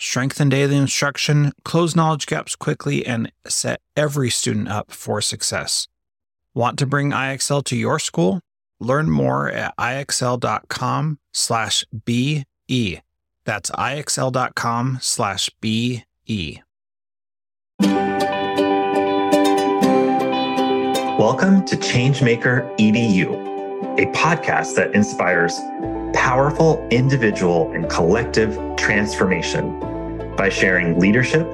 Strengthen daily instruction, close knowledge gaps quickly, and set every student up for success. Want to bring IXL to your school? Learn more at ixl.com slash BE. That's ixl.com slash BE. Welcome to Changemaker EDU, a podcast that inspires powerful individual and collective transformation by sharing leadership,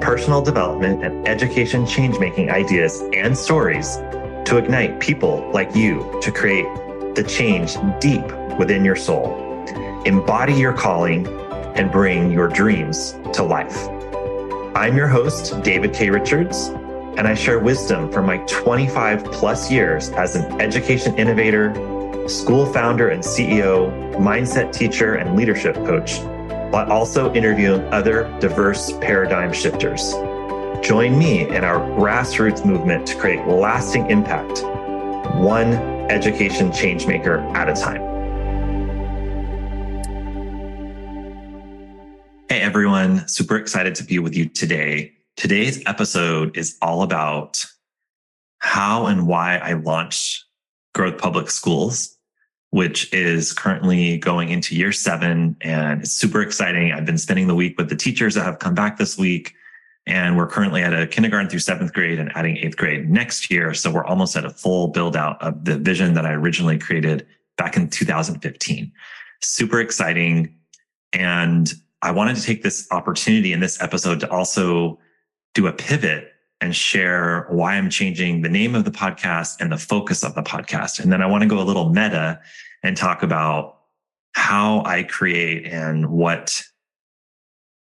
personal development, and education change making ideas and stories to ignite people like you to create the change deep within your soul, embody your calling, and bring your dreams to life. I'm your host, David K. Richards, and I share wisdom from my 25 plus years as an education innovator, school founder and CEO, mindset teacher, and leadership coach, while also interviewing other diverse paradigm shifters. Join me in our grassroots movement to create lasting impact, one education changemaker at a time. Hey everyone, super excited to be with you today. Today's episode is all about how and why I launched Growth Public Schools which is currently going into year seven and it's super exciting. I've been spending the week with the teachers that have come back this week. And we're currently at a kindergarten through seventh grade and adding eighth grade next year. So we're almost at a full build out of the vision that I originally created back in 2015. Super exciting. And I wanted to take this opportunity in this episode to also do a pivot and share why I'm changing the name of the podcast and the focus of the podcast. And then I want to go a little meta and talk about how I create and what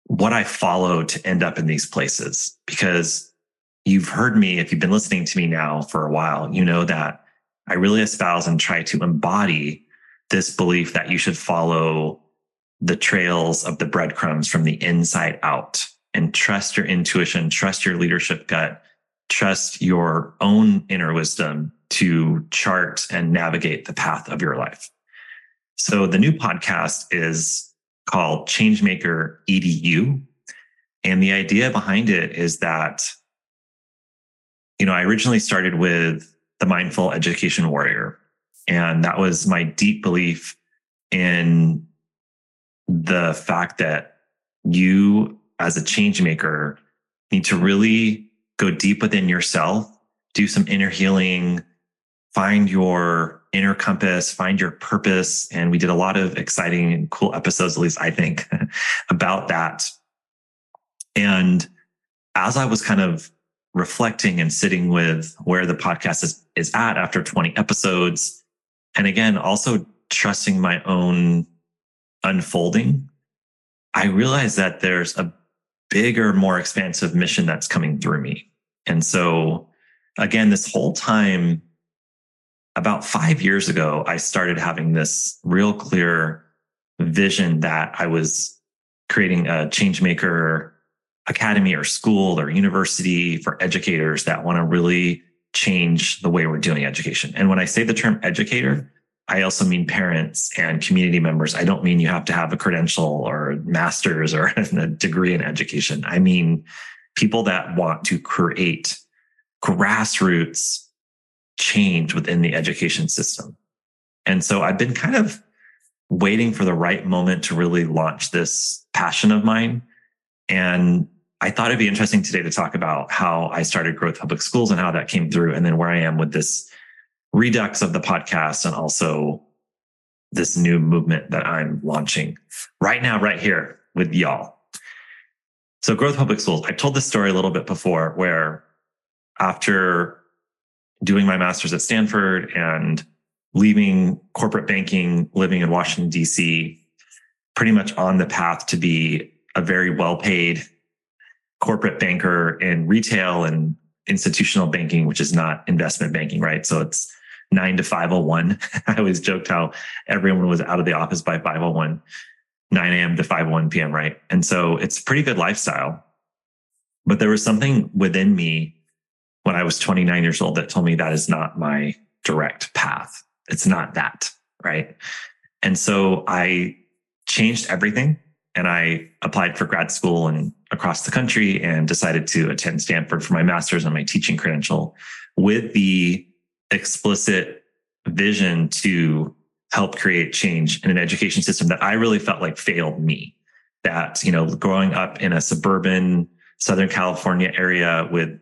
what I follow to end up in these places. Because you've heard me if you've been listening to me now for a while you know that I really espouse and try to embody this belief that you should follow the trails of the breadcrumbs from the inside out and trust your intuition, trust your leadership gut, trust your own inner wisdom to chart and navigate the path of your life. So the new podcast is called Changemaker EDU. And the idea behind it is that, you know, I originally started with the mindful education warrior. And that was my deep belief in the fact that you as a change maker need to really go deep within yourself, do some inner healing, find your inner compass, find your purpose. And we did a lot of exciting and cool episodes, at least I think, about that. And as I was kind of reflecting and sitting with where the podcast is, is at after 20 episodes, and again, also trusting my own unfolding, I realized that there's a bigger, more expansive mission that's coming through me. And so, again, this whole time, about five years ago, I started having this real clear vision that I was creating a change maker academy or school or university for educators that want to really change the way we're doing education. And when I say the term educator, I also mean parents and community members. I don't mean you have to have a credential or master's or a degree in education. I mean people that want to create grassroots change within the education system. And so I've been kind of waiting for the right moment to really launch this passion of mine. And I thought it'd be interesting today to talk about how I started Growth Public Schools and how that came through, and then where I am with this redux of the podcast and also this new movement that I'm launching right now, right here with y'all. So, Growth Public Schools, I told this story a little bit before where after doing my master's at Stanford and leaving corporate banking, living in Washington, D.C., pretty much on the path to be a very well paid corporate banker in retail and institutional banking, which is not investment banking, right? So it's nine to 501. I always joked how everyone was out of the office by 501, 9 a.m. to 5 p.m., right? And so it's pretty good lifestyle. But there was something within me when I was 29 years old that told me that is not my direct path. It's not that, right? And so I changed everything and I applied for grad school and across the country and decided to attend Stanford for my master's and my teaching credential with the explicit vision to help create change in an education system that I really felt like failed me. That, you know, growing up in a suburban Southern California area with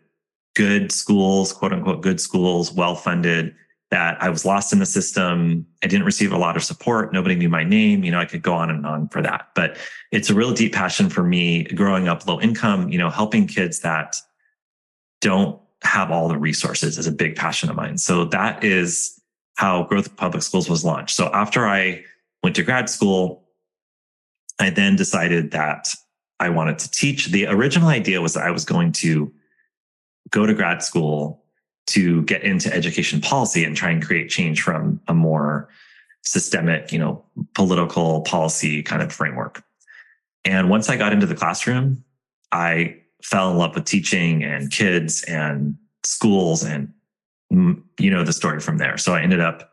good schools, quote unquote, good schools, well funded, that I was lost in the system. I didn't receive a lot of support. Nobody knew my name. You know, I could go on and on for that. But it's a real deep passion for me growing up low income, you know, helping kids that don't have all the resources is a big passion of mine. So that is how Growth Public Schools was launched. So after I went to grad school, I then decided that I wanted to teach. The original idea was that I was going to go to grad school to get into education policy and try and create change from a more systemic, you know, political policy kind of framework. And once I got into the classroom, I fell in love with teaching and kids and schools and mm, you know the story from there. So I ended up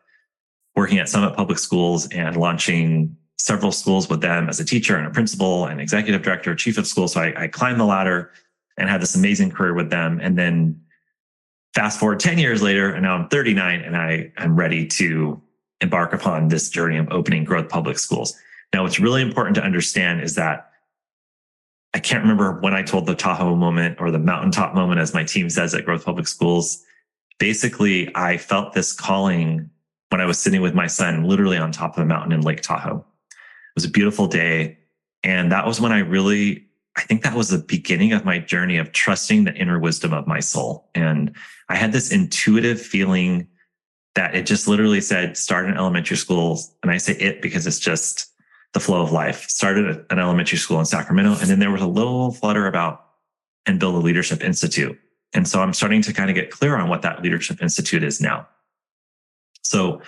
working at Summit Public Schools and launching several schools with them as a teacher and a principal and executive director, chief of school. So I, I climbed the ladder and had this amazing career with them. And then fast forward 10 years later, and now I'm 39 and I am ready to embark upon this journey of opening growth public schools. Now, what's really important to understand is that I can't remember when I told the Tahoe moment or the mountaintop moment, as my team says at Growth Public Schools. Basically, I felt this calling when I was sitting with my son, literally on top of a mountain in Lake Tahoe. It was a beautiful day. And that was when I really I think that was the beginning of my journey of trusting the inner wisdom of my soul. And I had this intuitive feeling that it just literally said, start an elementary school. And I say it because it's just the flow of life. Started an elementary school in Sacramento. And then there was a little flutter about and build a leadership institute. And so I'm starting to kind of get clear on what that leadership institute is now. So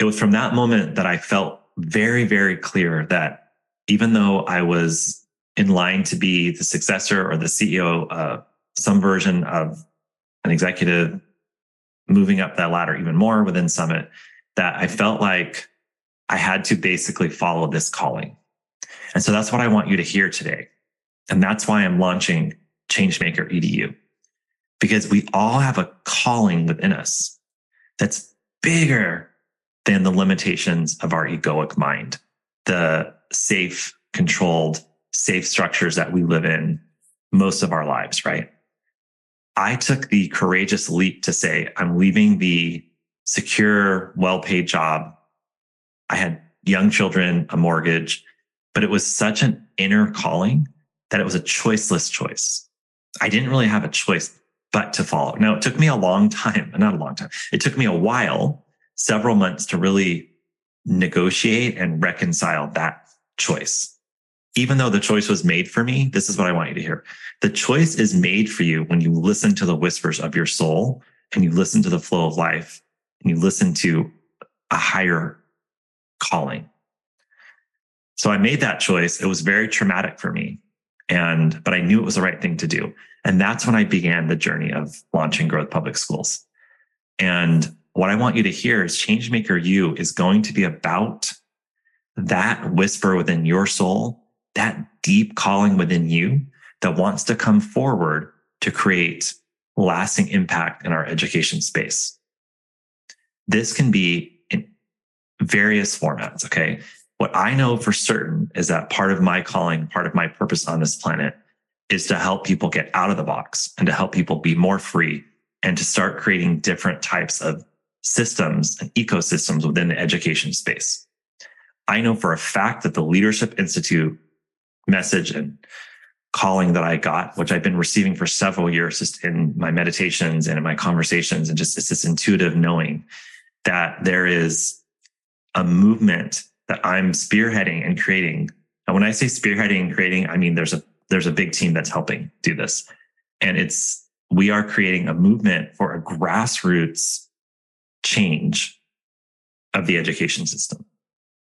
it was from that moment that I felt very, very clear that even though I was in line to be the successor or the CEO of some version of an executive moving up that ladder even more within Summit, that I felt like I had to basically follow this calling. And so that's what I want you to hear today. And that's why I'm launching Changemaker EDU, because we all have a calling within us that's bigger than the limitations of our egoic mind, the safe, controlled, safe structures that we live in most of our lives, right? I took the courageous leap to say, I'm leaving the secure, well paid job. I had young children, a mortgage, but it was such an inner calling that it was a choiceless choice. I didn't really have a choice but to follow. Now, it took me a long time, not a long time. It took me a while, several months to really negotiate and reconcile that choice even though the choice was made for me, this is what I want you to hear. The choice is made for you when you listen to the whispers of your soul and you listen to the flow of life and you listen to a higher calling. So I made that choice. It was very traumatic for me. And, but I knew it was the right thing to do. And that's when I began the journey of launching Growth Public Schools. And what I want you to hear is Changemaker U is going to be about that whisper within your soul that deep calling within you that wants to come forward to create lasting impact in our education space. This can be in various formats. Okay. What I know for certain is that part of my calling, part of my purpose on this planet is to help people get out of the box and to help people be more free and to start creating different types of systems and ecosystems within the education space. I know for a fact that the Leadership Institute message and calling that I got, which I've been receiving for several years just in my meditations and in my conversations. And just it's this intuitive knowing that there is a movement that I'm spearheading and creating. And when I say spearheading and creating, I mean there's a there's a big team that's helping do this. And it's, we are creating a movement for a grassroots change of the education system.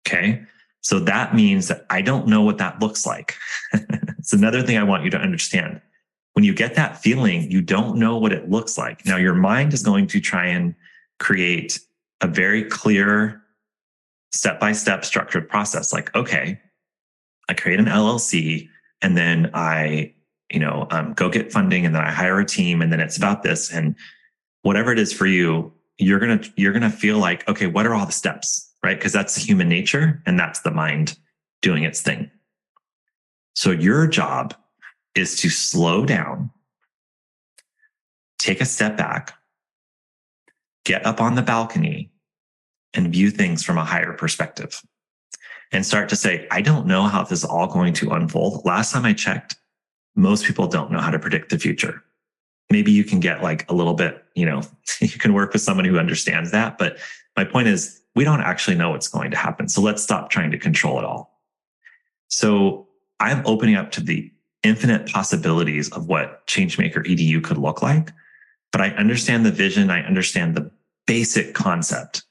Okay. So that means that I don't know what that looks like. it's another thing I want you to understand. When you get that feeling, you don't know what it looks like. Now, your mind is going to try and create a very clear step by step structured process. Like, okay, I create an LLC and then I, you know, um, go get funding and then I hire a team and then it's about this and whatever it is for you, you're going to, you're going to feel like, okay, what are all the steps? Right. Cause that's human nature and that's the mind doing its thing. So your job is to slow down, take a step back, get up on the balcony and view things from a higher perspective and start to say, I don't know how this is all going to unfold. Last time I checked, most people don't know how to predict the future. Maybe you can get like a little bit, you know, you can work with someone who understands that. But my point is, we don't actually know what's going to happen. So let's stop trying to control it all. So I'm opening up to the infinite possibilities of what Changemaker EDU could look like. But I understand the vision. I understand the basic concept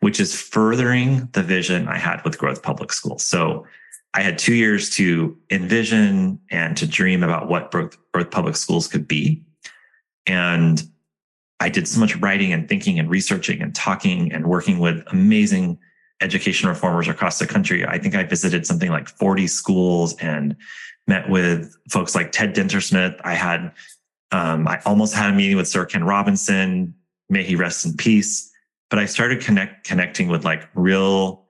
which is furthering the vision I had with Growth Public Schools. So I had two years to envision and to dream about what Growth, Growth Public Schools could be. And I did so much writing and thinking and researching and talking and working with amazing education reformers across the country. I think I visited something like 40 schools and met with folks like Ted Dintersmith. I had, um, I almost had a meeting with Sir Ken Robinson. May he rest in peace but I started connect connecting with like real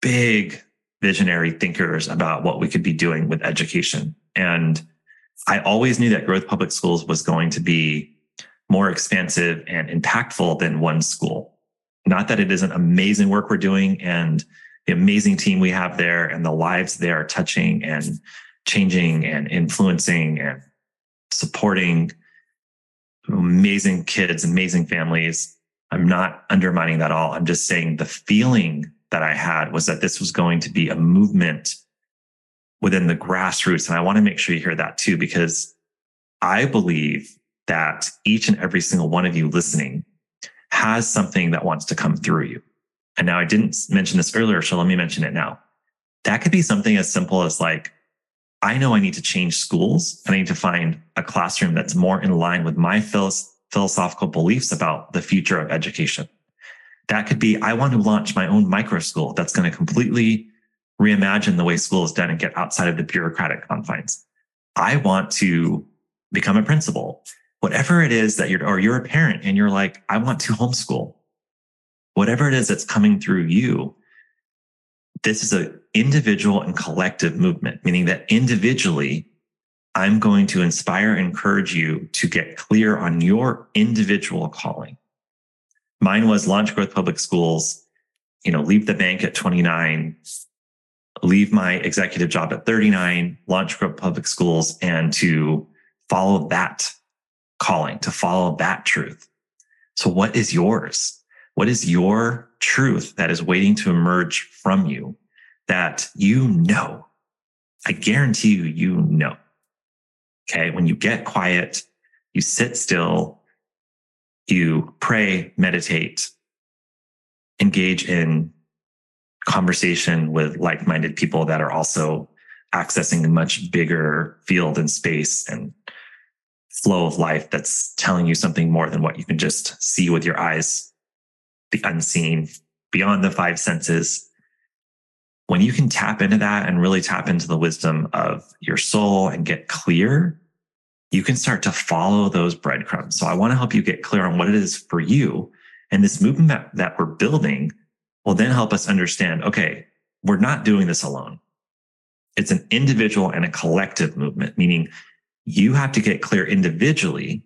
big visionary thinkers about what we could be doing with education. And I always knew that growth public schools was going to be more expansive and impactful than one school. Not that it isn't amazing work we're doing and the amazing team we have there and the lives they are touching and changing and influencing and supporting amazing kids, amazing families. I'm not undermining that all. I'm just saying the feeling that I had was that this was going to be a movement within the grassroots. And I want to make sure you hear that too, because I believe that each and every single one of you listening has something that wants to come through you. And now I didn't mention this earlier, so let me mention it now. That could be something as simple as like, I know I need to change schools and I need to find a classroom that's more in line with my philosophical beliefs about the future of education. That could be, I want to launch my own micro school that's going to completely reimagine the way school is done and get outside of the bureaucratic confines. I want to become a principal. Whatever it is that you're, or you're a parent and you're like, I want to homeschool. Whatever it is that's coming through you, this is an individual and collective movement, meaning that individually I'm going to inspire encourage you to get clear on your individual calling. Mine was launch growth public schools, you know, leave the bank at 29, leave my executive job at 39, launch growth public schools and to follow that calling, to follow that truth. So what is yours? What is your truth that is waiting to emerge from you that you know? I guarantee you, you know. Okay. When you get quiet, you sit still, you pray, meditate, engage in conversation with like minded people that are also accessing a much bigger field and space and flow of life that's telling you something more than what you can just see with your eyes, the unseen, beyond the five senses when you can tap into that and really tap into the wisdom of your soul and get clear, you can start to follow those breadcrumbs. So I want to help you get clear on what it is for you. And this movement that, that we're building will then help us understand, okay, we're not doing this alone. It's an individual and a collective movement, meaning you have to get clear individually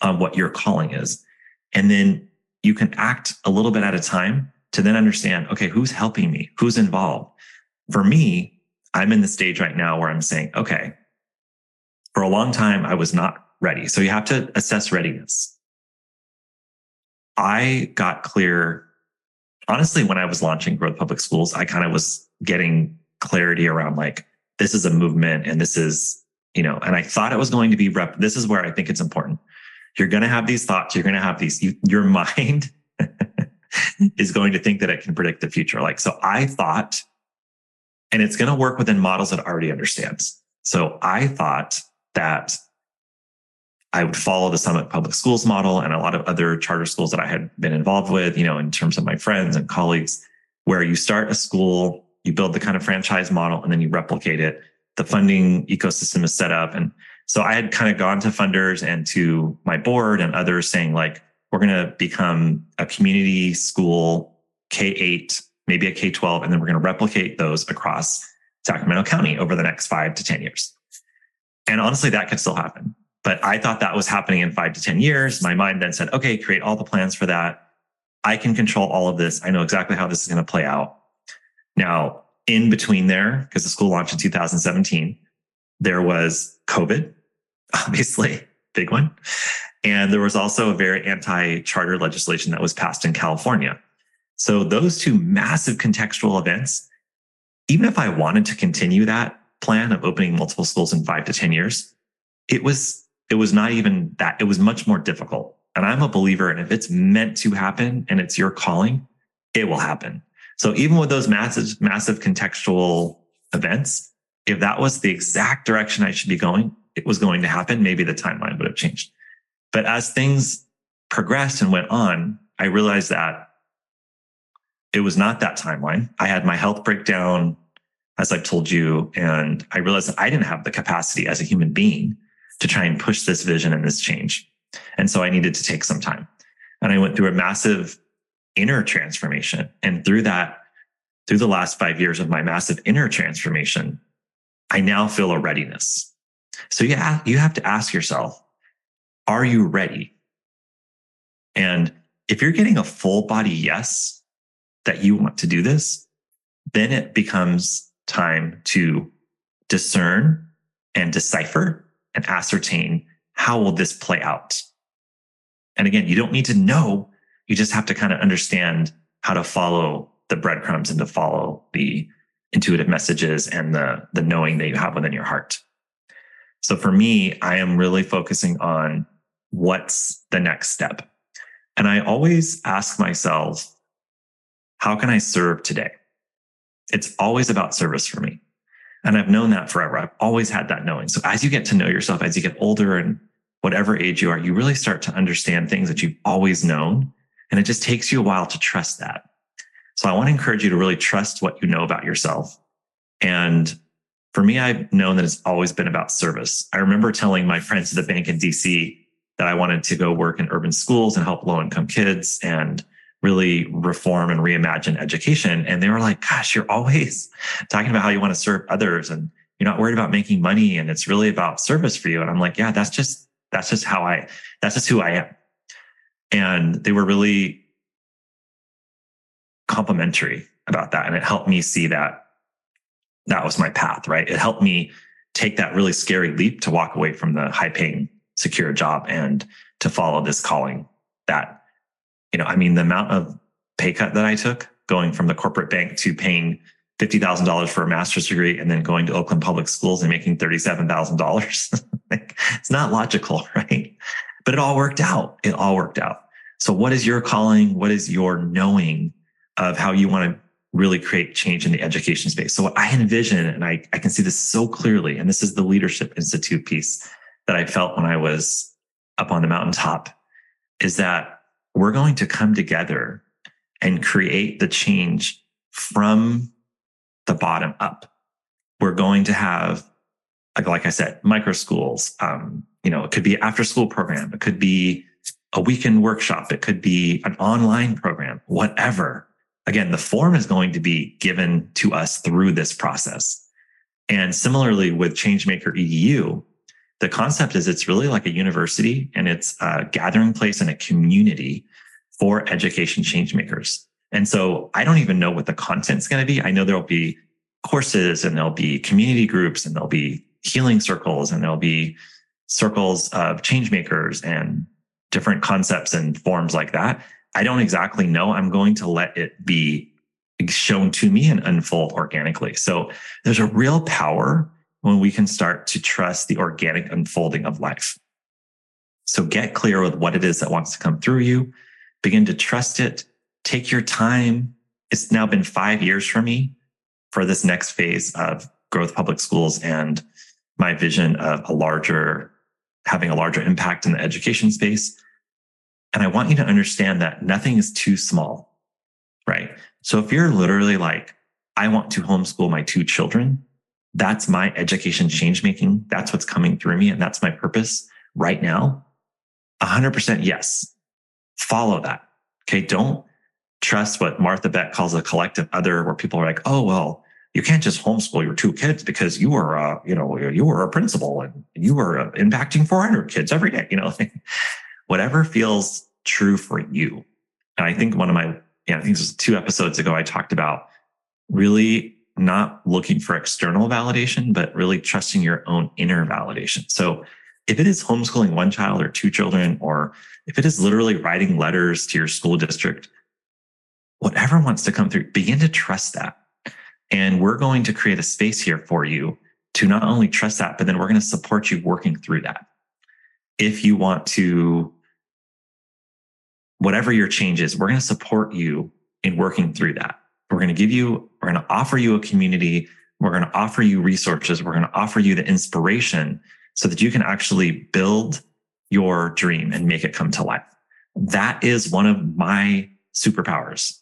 on what your calling is. And then you can act a little bit at a time to then understand, okay, who's helping me? Who's involved? For me, I'm in the stage right now where I'm saying, okay, for a long time, I was not ready. So you have to assess readiness. I got clear. Honestly, when I was launching Growth Public Schools, I kind of was getting clarity around like, this is a movement and this is you know, and I thought it was going to be rep. This is where I think it's important. You're going to have these thoughts. You're going to have these, you, your mind is going to think that it can predict the future. Like, so I thought, and it's going to work within models that already understands. So I thought that I would follow the Summit Public Schools model and a lot of other charter schools that I had been involved with, you know, in terms of my friends and colleagues, where you start a school, you build the kind of franchise model, and then you replicate it. The funding ecosystem is set up. And so I had kind of gone to funders and to my board and others saying, like, we're going to become a community school, K 8, maybe a K 12, and then we're going to replicate those across Sacramento County over the next five to 10 years. And honestly, that could still happen. But I thought that was happening in five to 10 years. My mind then said, okay, create all the plans for that. I can control all of this. I know exactly how this is going to play out. Now, in between there, because the school launched in 2017, there was COVID, obviously, big one. And there was also a very anti charter legislation that was passed in California. So those two massive contextual events, even if I wanted to continue that plan of opening multiple schools in five to 10 years, it was it was not even that. It was much more difficult. And I'm a believer. And if it's meant to happen and it's your calling, it will happen. So even with those massive, massive contextual events, if that was the exact direction I should be going, it was going to happen. Maybe the timeline would have changed. But as things progressed and went on, I realized that it was not that timeline. I had my health breakdown, as I've told you, and I realized that I didn't have the capacity as a human being to try and push this vision and this change. And so I needed to take some time. And I went through a massive inner transformation. And through that, through the last five years of my massive inner transformation, I now feel a readiness. So yeah, you have to ask yourself, are you ready? And if you're getting a full body yes that you want to do this, then it becomes time to discern and decipher and ascertain how will this play out? And again, you don't need to know. You just have to kind of understand how to follow the breadcrumbs and to follow the intuitive messages and the, the knowing that you have within your heart. So for me, I am really focusing on what's the next step. And I always ask myself, how can I serve today? It's always about service for me. And I've known that forever. I've always had that knowing. So as you get to know yourself, as you get older and whatever age you are, you really start to understand things that you've always known. And it just takes you a while to trust that. So I want to encourage you to really trust what you know about yourself. And for me, I've known that it's always been about service. I remember telling my friends at the bank in DC that I wanted to go work in urban schools and help low income kids. And really reform and reimagine education. And they were like, gosh, you're always talking about how you want to serve others and you're not worried about making money and it's really about service for you. And I'm like, yeah, that's just, that's just how I, that's just who I am. And they were really complimentary about that. And it helped me see that that was my path, right? It helped me take that really scary leap to walk away from the high paying, secure job and to follow this calling that you know, I mean, the amount of pay cut that I took going from the corporate bank to paying $50,000 for a master's degree and then going to Oakland public schools and making $37,000. like, it's not logical, right? But it all worked out. It all worked out. So what is your calling? What is your knowing of how you want to really create change in the education space? So what I envision, and I, I can see this so clearly, and this is the leadership institute piece that I felt when I was up on the mountaintop is that we're going to come together and create the change from the bottom up. We're going to have, like, I said, micro schools. Um, you know, it could be after school program. It could be a weekend workshop. It could be an online program, whatever. Again, the form is going to be given to us through this process. And similarly with Changemaker EDU, the concept is it's really like a university and it's a gathering place and a community for education changemakers. And so I don't even know what the content's going to be. I know there'll be courses and there'll be community groups and there'll be healing circles and there'll be circles of changemakers and different concepts and forms like that. I don't exactly know. I'm going to let it be shown to me and unfold organically. So there's a real power when we can start to trust the organic unfolding of life. So get clear with what it is that wants to come through you. Begin to trust it. Take your time. It's now been five years for me for this next phase of growth public schools and my vision of a larger, having a larger impact in the education space. And I want you to understand that nothing is too small, right? So if you're literally like, I want to homeschool my two children, that's my education change making. That's what's coming through me. And that's my purpose right now. 100% yes. Follow that. Okay. Don't trust what Martha Beck calls a collective other, where people are like, oh, well, you can't just homeschool your two kids because you are, a, you know, you were a principal and you were uh, impacting 400 kids every day, you know, whatever feels true for you. And I think one of my, yeah, I think this was two episodes ago, I talked about really not looking for external validation, but really trusting your own inner validation. So if it is homeschooling one child or two children, or if it is literally writing letters to your school district, whatever wants to come through, begin to trust that. And we're going to create a space here for you to not only trust that, but then we're going to support you working through that. If you want to, whatever your change is, we're going to support you in working through that. We're going to give you, we're going to offer you a community. We're going to offer you resources. We're going to offer you the inspiration so that you can actually build your dream and make it come to life. That is one of my superpowers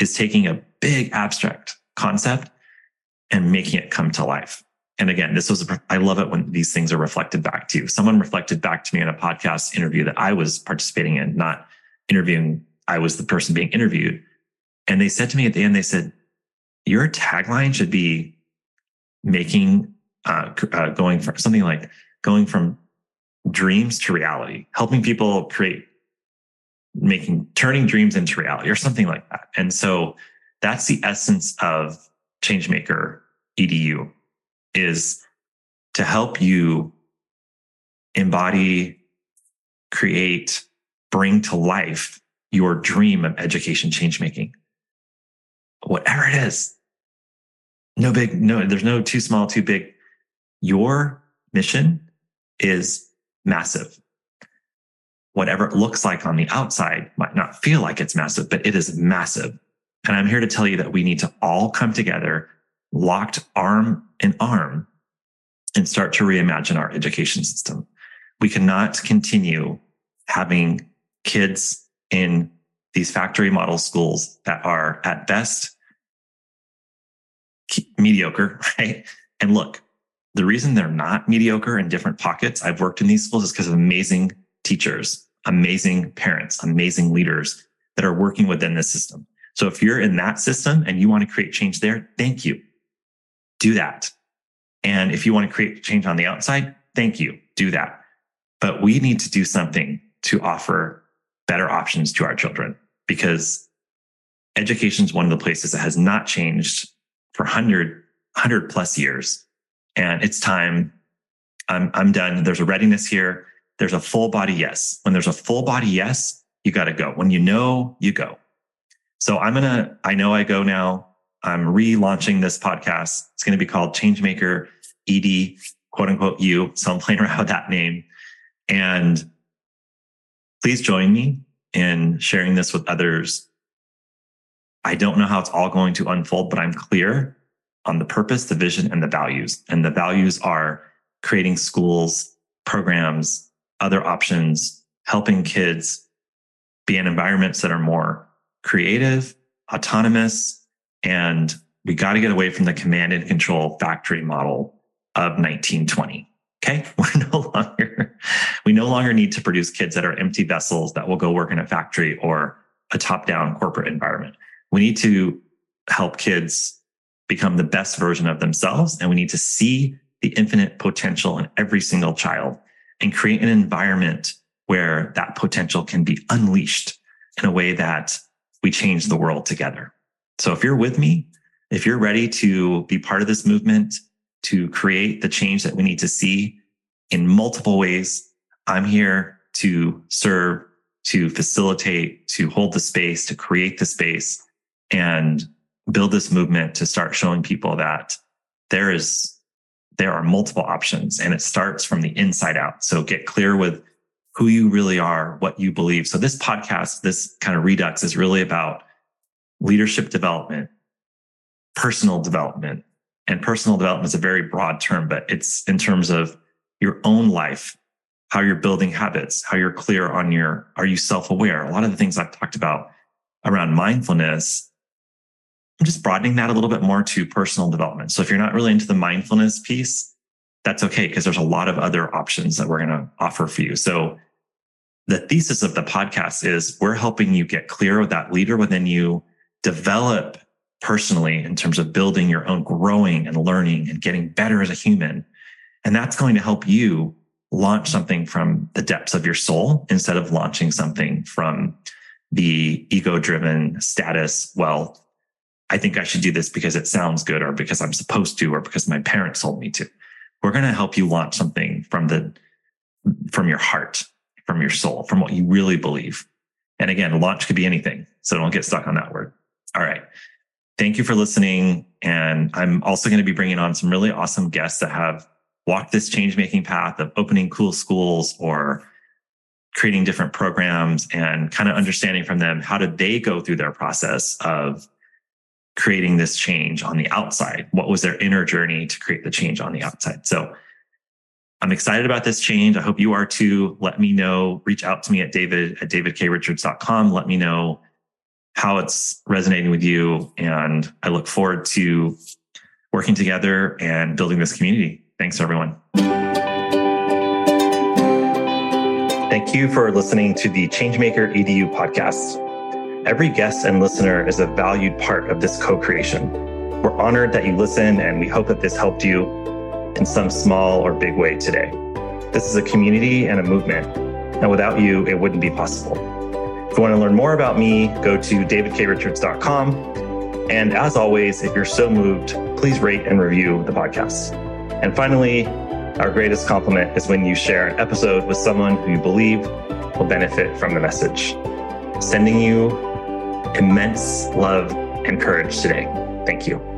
is taking a big abstract concept and making it come to life. And again, this was, a, I love it when these things are reflected back to you. Someone reflected back to me in a podcast interview that I was participating in, not interviewing. I was the person being interviewed. And they said to me at the end, they said, your tagline should be making, uh, uh, going from something like going from dreams to reality, helping people create, making, turning dreams into reality or something like that. And so that's the essence of Changemaker EDU is to help you embody, create, bring to life your dream of education change making. whatever it is. No big, no, there's no too small, too big. Your mission is massive. Whatever it looks like on the outside might not feel like it's massive, but it is massive. And I'm here to tell you that we need to all come together, locked arm in arm, and start to reimagine our education system. We cannot continue having kids in these factory model schools that are at best mediocre, right? And look, the reason they're not mediocre in different pockets, I've worked in these schools is because of amazing teachers, amazing parents, amazing leaders that are working within the system. So if you're in that system and you want to create change there, thank you. Do that. And if you want to create change on the outside, thank you. Do that. But we need to do something to offer better options to our children because education is one of the places that has not changed for 100, 100 plus years. And it's time. I'm, I'm done. There's a readiness here. There's a full body yes. When there's a full body yes, you got to go. When you know, you go. So I'm going to, I know I go now. I'm relaunching this podcast. It's going to be called Changemaker ED, quote unquote, you. So I'm playing around with that name. And please join me in sharing this with others. I don't know how it's all going to unfold, but I'm clear on the purpose, the vision, and the values. And the values are creating schools, programs, other options, helping kids be in environments that are more creative, autonomous, and we got to get away from the command and control factory model of 1920. Okay. We're no longer, we no longer need to produce kids that are empty vessels that will go work in a factory or a top down corporate environment. We need to help kids become the best version of themselves. And we need to see the infinite potential in every single child and create an environment where that potential can be unleashed in a way that we change the world together. So if you're with me, if you're ready to be part of this movement, to create the change that we need to see in multiple ways. I'm here to serve, to facilitate, to hold the space, to create the space and build this movement to start showing people that there is there are multiple options and it starts from the inside out. So get clear with who you really are, what you believe. So this podcast, this kind of redux is really about leadership development, personal development. And personal development is a very broad term, but it's in terms of your own life, how you're building habits, how you're clear on your, are you self aware? A lot of the things I've talked about around mindfulness, I'm just broadening that a little bit more to personal development. So if you're not really into the mindfulness piece, that's okay because there's a lot of other options that we're going to offer for you. So the thesis of the podcast is we're helping you get clear with that leader within you, develop personally in terms of building your own growing and learning and getting better as a human. And that's going to help you launch something from the depths of your soul instead of launching something from the ego driven status. Well, I think I should do this because it sounds good or because I'm supposed to or because my parents told me to. We're going to help you launch something from the, from your heart, from your soul, from what you really believe. And again, launch could be anything. So don't get stuck on that word. All right. Thank you for listening. And I'm also going to be bringing on some really awesome guests that have walked this change making path of opening cool schools or creating different programs and kind of understanding from them how did they go through their process of creating this change on the outside? What was their inner journey to create the change on the outside? So I'm excited about this change. I hope you are too. Let me know. Reach out to me at david at davidkrichards.com. Let me know how it's resonating with you. And I look forward to working together and building this community. Thanks, everyone. Thank you for listening to the Changemaker EDU podcast. Every guest and listener is a valued part of this co creation. We're honored that you listen, and we hope that this helped you in some small or big way today. This is a community and a movement, and without you, it wouldn't be possible. If you want to learn more about me, go to davidkrichards.com. And as always, if you're so moved, please rate and review the podcast. And finally, our greatest compliment is when you share an episode with someone who you believe will benefit from the message. Sending you immense love and courage today. Thank you.